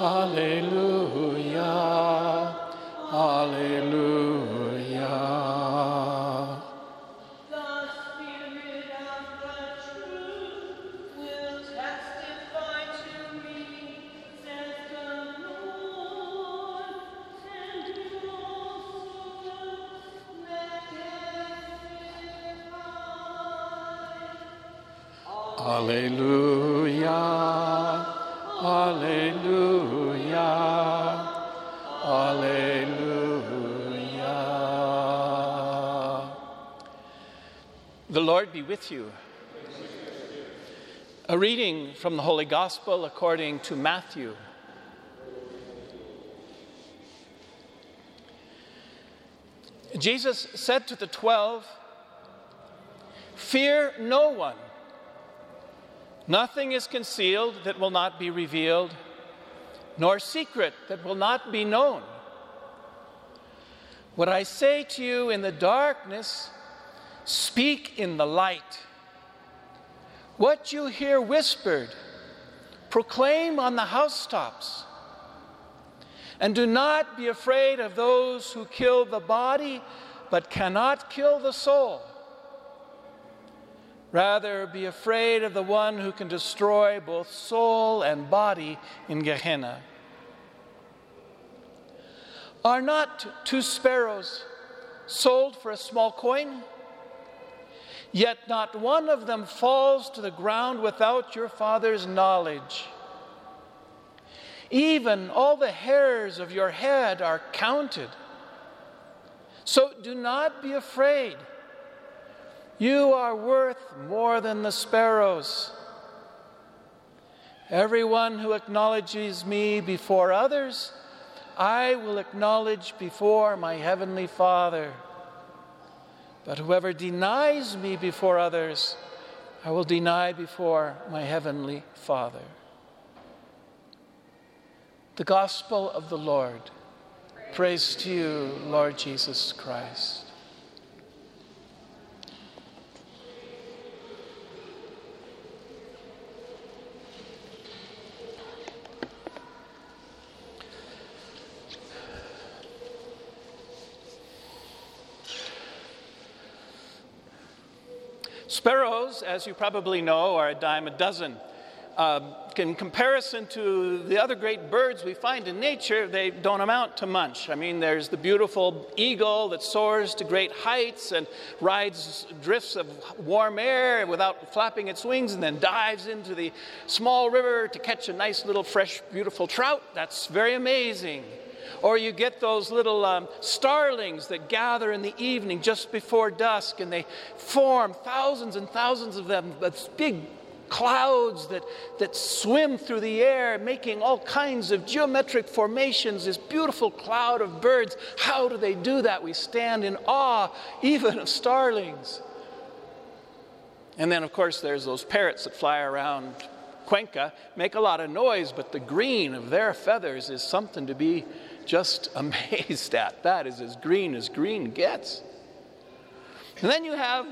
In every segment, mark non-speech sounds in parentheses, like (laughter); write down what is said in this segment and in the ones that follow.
Alleluia. Alleluia. The Spirit of the truth will testify to me, says the Lord, and you also will testify. Alleluia. Alleluia. Alleluia. The Lord be with you. A reading from the Holy Gospel according to Matthew. Jesus said to the twelve, Fear no one. Nothing is concealed that will not be revealed, nor secret that will not be known. What I say to you in the darkness, speak in the light. What you hear whispered, proclaim on the housetops. And do not be afraid of those who kill the body, but cannot kill the soul. Rather, be afraid of the one who can destroy both soul and body in Gehenna. Are not two sparrows sold for a small coin? Yet not one of them falls to the ground without your Father's knowledge. Even all the hairs of your head are counted. So do not be afraid. You are worth more than the sparrows. Everyone who acknowledges me before others, I will acknowledge before my heavenly Father. But whoever denies me before others, I will deny before my heavenly Father. The Gospel of the Lord. Praise to you, Lord Jesus Christ. Sparrows, as you probably know, are a dime a dozen. Um, in comparison to the other great birds we find in nature, they don't amount to much. I mean, there's the beautiful eagle that soars to great heights and rides drifts of warm air without flapping its wings and then dives into the small river to catch a nice little fresh, beautiful trout. That's very amazing. Or you get those little um, starlings that gather in the evening just before dusk and they form thousands and thousands of them, but big clouds that, that swim through the air, making all kinds of geometric formations, this beautiful cloud of birds. How do they do that? We stand in awe even of starlings. And then, of course, there's those parrots that fly around Cuenca, make a lot of noise, but the green of their feathers is something to be just (laughs) amazed at. That is as green as green gets. And then you have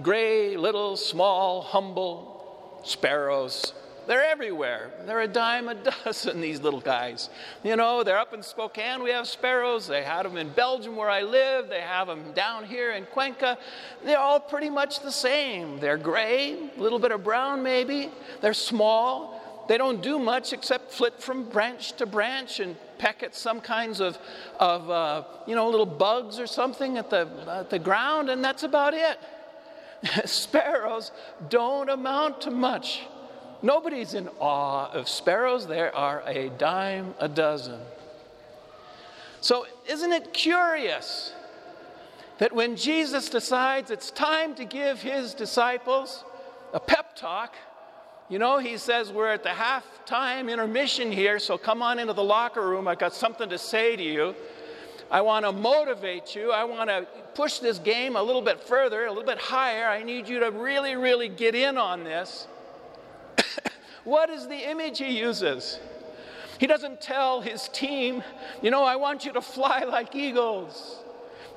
gray, little, small, humble sparrows. They're everywhere. They're a dime a (laughs) dozen, these little guys. You know, they're up in Spokane, we have sparrows. They had them in Belgium where I live. They have them down here in Cuenca. They're all pretty much the same. They're gray, a little bit of brown maybe. They're small. They don't do much except flit from branch to branch and peck at some kinds of, of uh, you know, little bugs or something at the, at the ground, and that's about it. (laughs) sparrows don't amount to much. Nobody's in awe of sparrows. There are a dime a dozen. So, isn't it curious that when Jesus decides it's time to give his disciples a pep talk, you know, he says, We're at the halftime intermission here, so come on into the locker room. I've got something to say to you. I want to motivate you. I want to push this game a little bit further, a little bit higher. I need you to really, really get in on this. (coughs) what is the image he uses? He doesn't tell his team, you know, I want you to fly like eagles.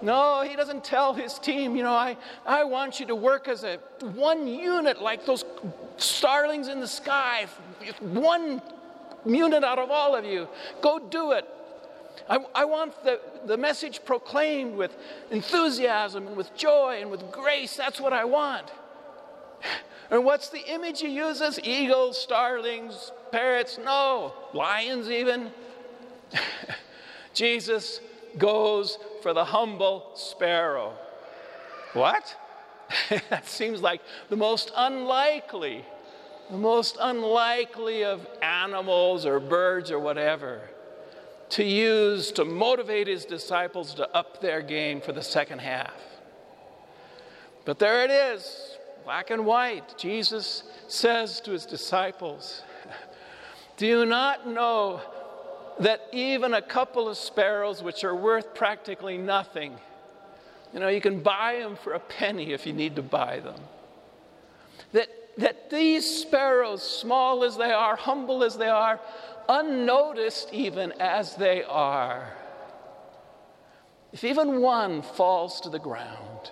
No, he doesn't tell his team, you know, I, I want you to work as a one unit like those starlings in the sky, one unit out of all of you. Go do it. I, I want the, the message proclaimed with enthusiasm and with joy and with grace. That's what I want. And what's the image he uses? Eagles, starlings, parrots? No, lions even. (laughs) Jesus goes for the humble sparrow. What? (laughs) that seems like the most unlikely, the most unlikely of animals or birds or whatever to use to motivate his disciples to up their game for the second half. But there it is, black and white. Jesus says to his disciples, (laughs) Do you not know that even a couple of sparrows, which are worth practically nothing, you know, you can buy them for a penny if you need to buy them. That, that these sparrows, small as they are, humble as they are, unnoticed even as they are, if even one falls to the ground,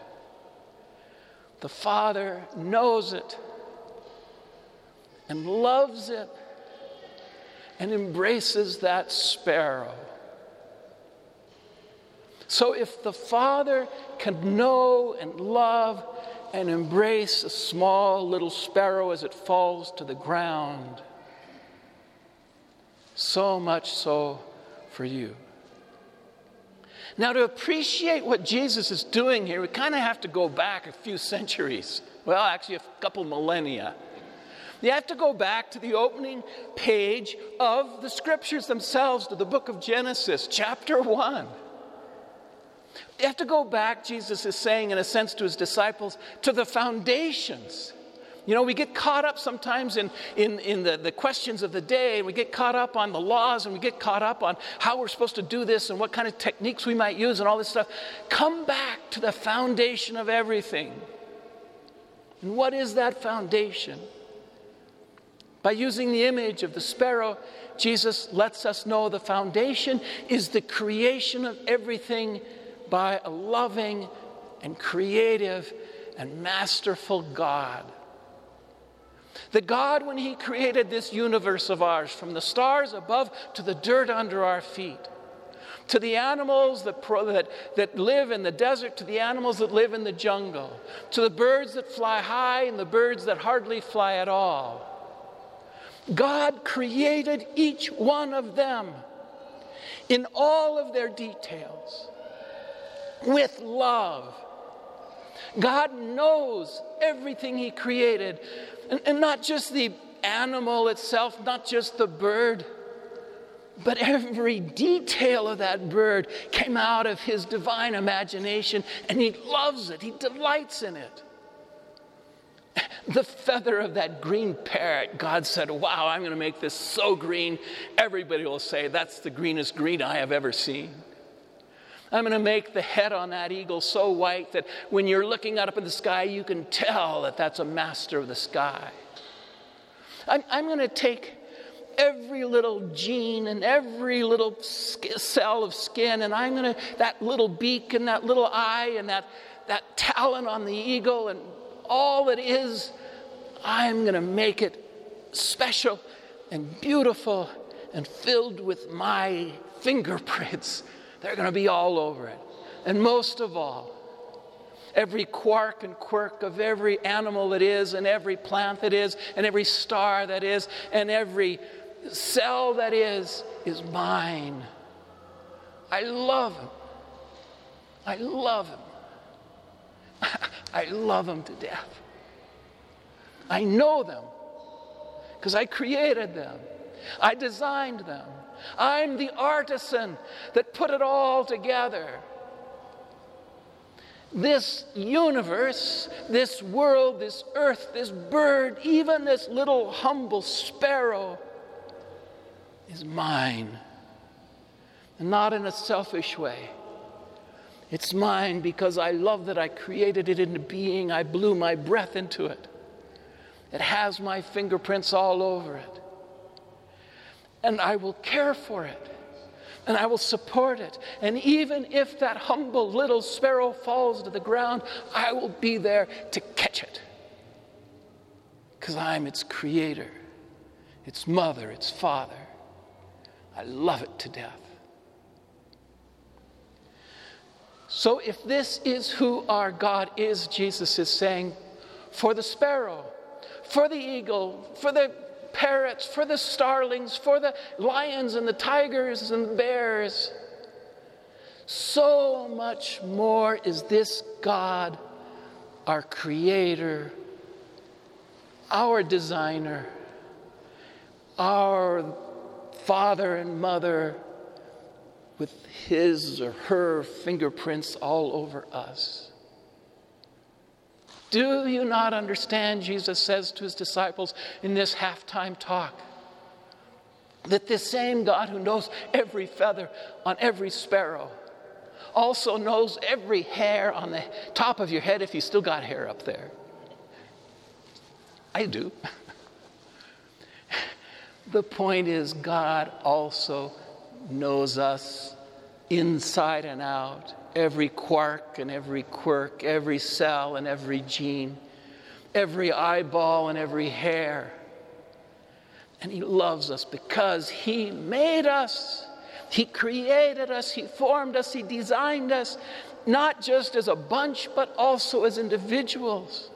the Father knows it and loves it and embraces that sparrow. So, if the Father can know and love and embrace a small little sparrow as it falls to the ground, so much so for you. Now, to appreciate what Jesus is doing here, we kind of have to go back a few centuries. Well, actually, a couple millennia. You have to go back to the opening page of the scriptures themselves, to the book of Genesis, chapter 1. You have to go back, Jesus is saying, in a sense, to his disciples, to the foundations. You know, we get caught up sometimes in, in, in the, the questions of the day. And we get caught up on the laws and we get caught up on how we're supposed to do this and what kind of techniques we might use and all this stuff. Come back to the foundation of everything. And what is that foundation? By using the image of the sparrow, Jesus lets us know the foundation is the creation of everything by a loving and creative and masterful God. The God, when He created this universe of ours, from the stars above to the dirt under our feet, to the animals that, that, that live in the desert, to the animals that live in the jungle, to the birds that fly high and the birds that hardly fly at all. God created each one of them in all of their details with love. God knows everything He created and, and not just the animal itself, not just the bird, but every detail of that bird came out of his divine imagination, and he loves it, he delights in it. The feather of that green parrot, God said, Wow, I'm going to make this so green, everybody will say, That's the greenest green I have ever seen. I'm going to make the head on that eagle so white that when you're looking out up in the sky, you can tell that that's a master of the sky. I'm, I'm going to take every little gene and every little cell of skin, and I'm going to, that little beak and that little eye and that, that talon on the eagle and all it is, I'm going to make it special and beautiful and filled with my fingerprints they're going to be all over it. And most of all, every quark and quirk of every animal that is, and every plant that is, and every star that is, and every cell that is, is mine. I love him. I love him. I love them to death. I know them because I created them, I designed them. I'm the artisan that put it all together. This universe, this world, this earth, this bird, even this little humble sparrow is mine. And not in a selfish way. It's mine because I love that I created it into being. I blew my breath into it. It has my fingerprints all over it and I will care for it and I will support it. And even if that humble little sparrow falls to the ground, I will be there to catch it because I'm its creator, its mother, its father. I love it to death. So, if this is who our God is, Jesus is saying, for the sparrow, for the eagle, for the parrots, for the starlings, for the lions and the tigers and the bears, so much more is this God, our Creator, our Designer, our Father and Mother with his or her fingerprints all over us. Do you not understand, Jesus says to his disciples in this halftime talk, that this same God who knows every feather on every sparrow also knows every hair on the top of your head if you still got hair up there? I do. (laughs) the point is, God also knows us inside and out, every quark and every quirk, every cell and every gene, every eyeball and every hair. And He loves us because He made us. He created us, He formed us, He designed us, not just as a bunch, but also as individuals.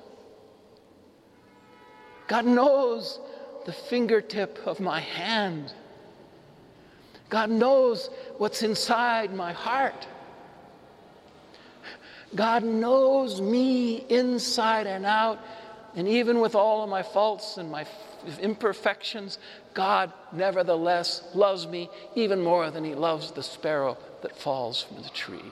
God knows the fingertip of my hand. God knows what's inside my heart. God knows me inside and out. And even with all of my faults and my imperfections, God nevertheless loves me even more than He loves the sparrow that falls from the tree.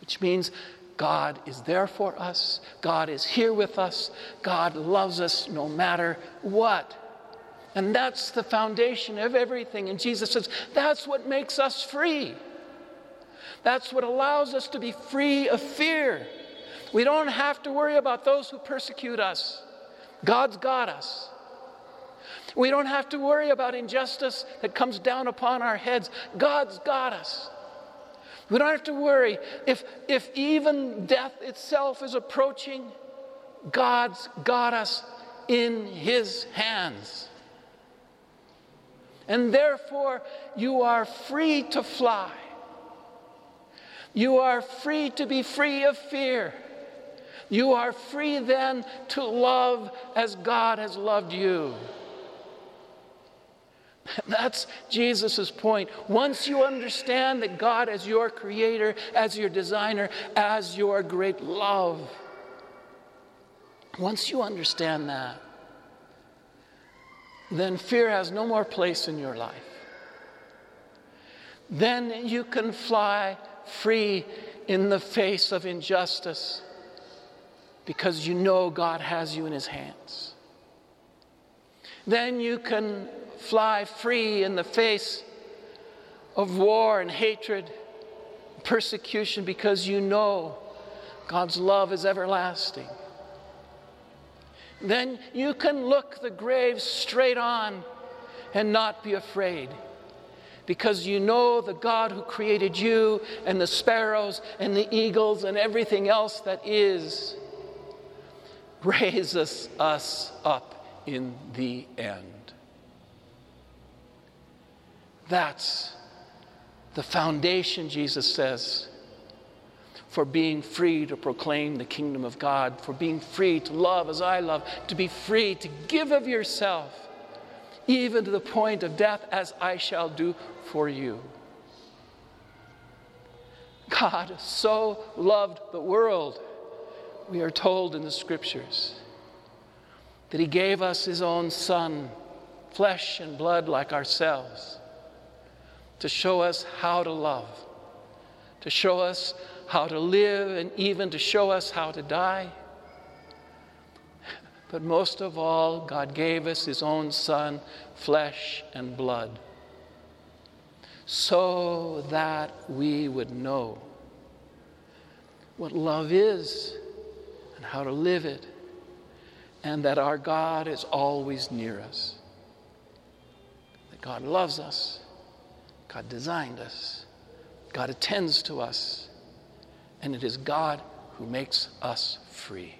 Which means God is there for us, God is here with us, God loves us no matter what. And that's the foundation of everything. And Jesus says, that's what makes us free. That's what allows us to be free of fear. We don't have to worry about those who persecute us. God's got us. We don't have to worry about injustice that comes down upon our heads. God's got us. We don't have to worry if, if even death itself is approaching, God's got us in His hands. And therefore, you are free to fly. You are free to be free of fear. You are free then to love as God has loved you. (laughs) That's Jesus' point. Once you understand that God as your creator, as your designer, as your great love, once you understand that, then fear has no more place in your life. Then you can fly free in the face of injustice because you know God has you in His hands. Then you can fly free in the face of war and hatred, persecution, because you know God's love is everlasting then you can look the grave straight on and not be afraid. Because you know the God who created you and the sparrows and the eagles and everything else that is raises us up in the end. That's the foundation, Jesus says, for being free to proclaim the kingdom of God, for being free to love as I love, to be free to give of yourself, even to the point of death, as I shall do for you. God so loved the world, we are told in the scriptures, that He gave us His own Son, flesh and blood like ourselves, to show us how to love, to show us how to live, and even to show us how to die. But most of all, God gave us His own Son, flesh and blood, so that we would know what love is and how to live it, and that our God is always near us. That God loves us, God designed us, God attends to us and it is God who makes us free.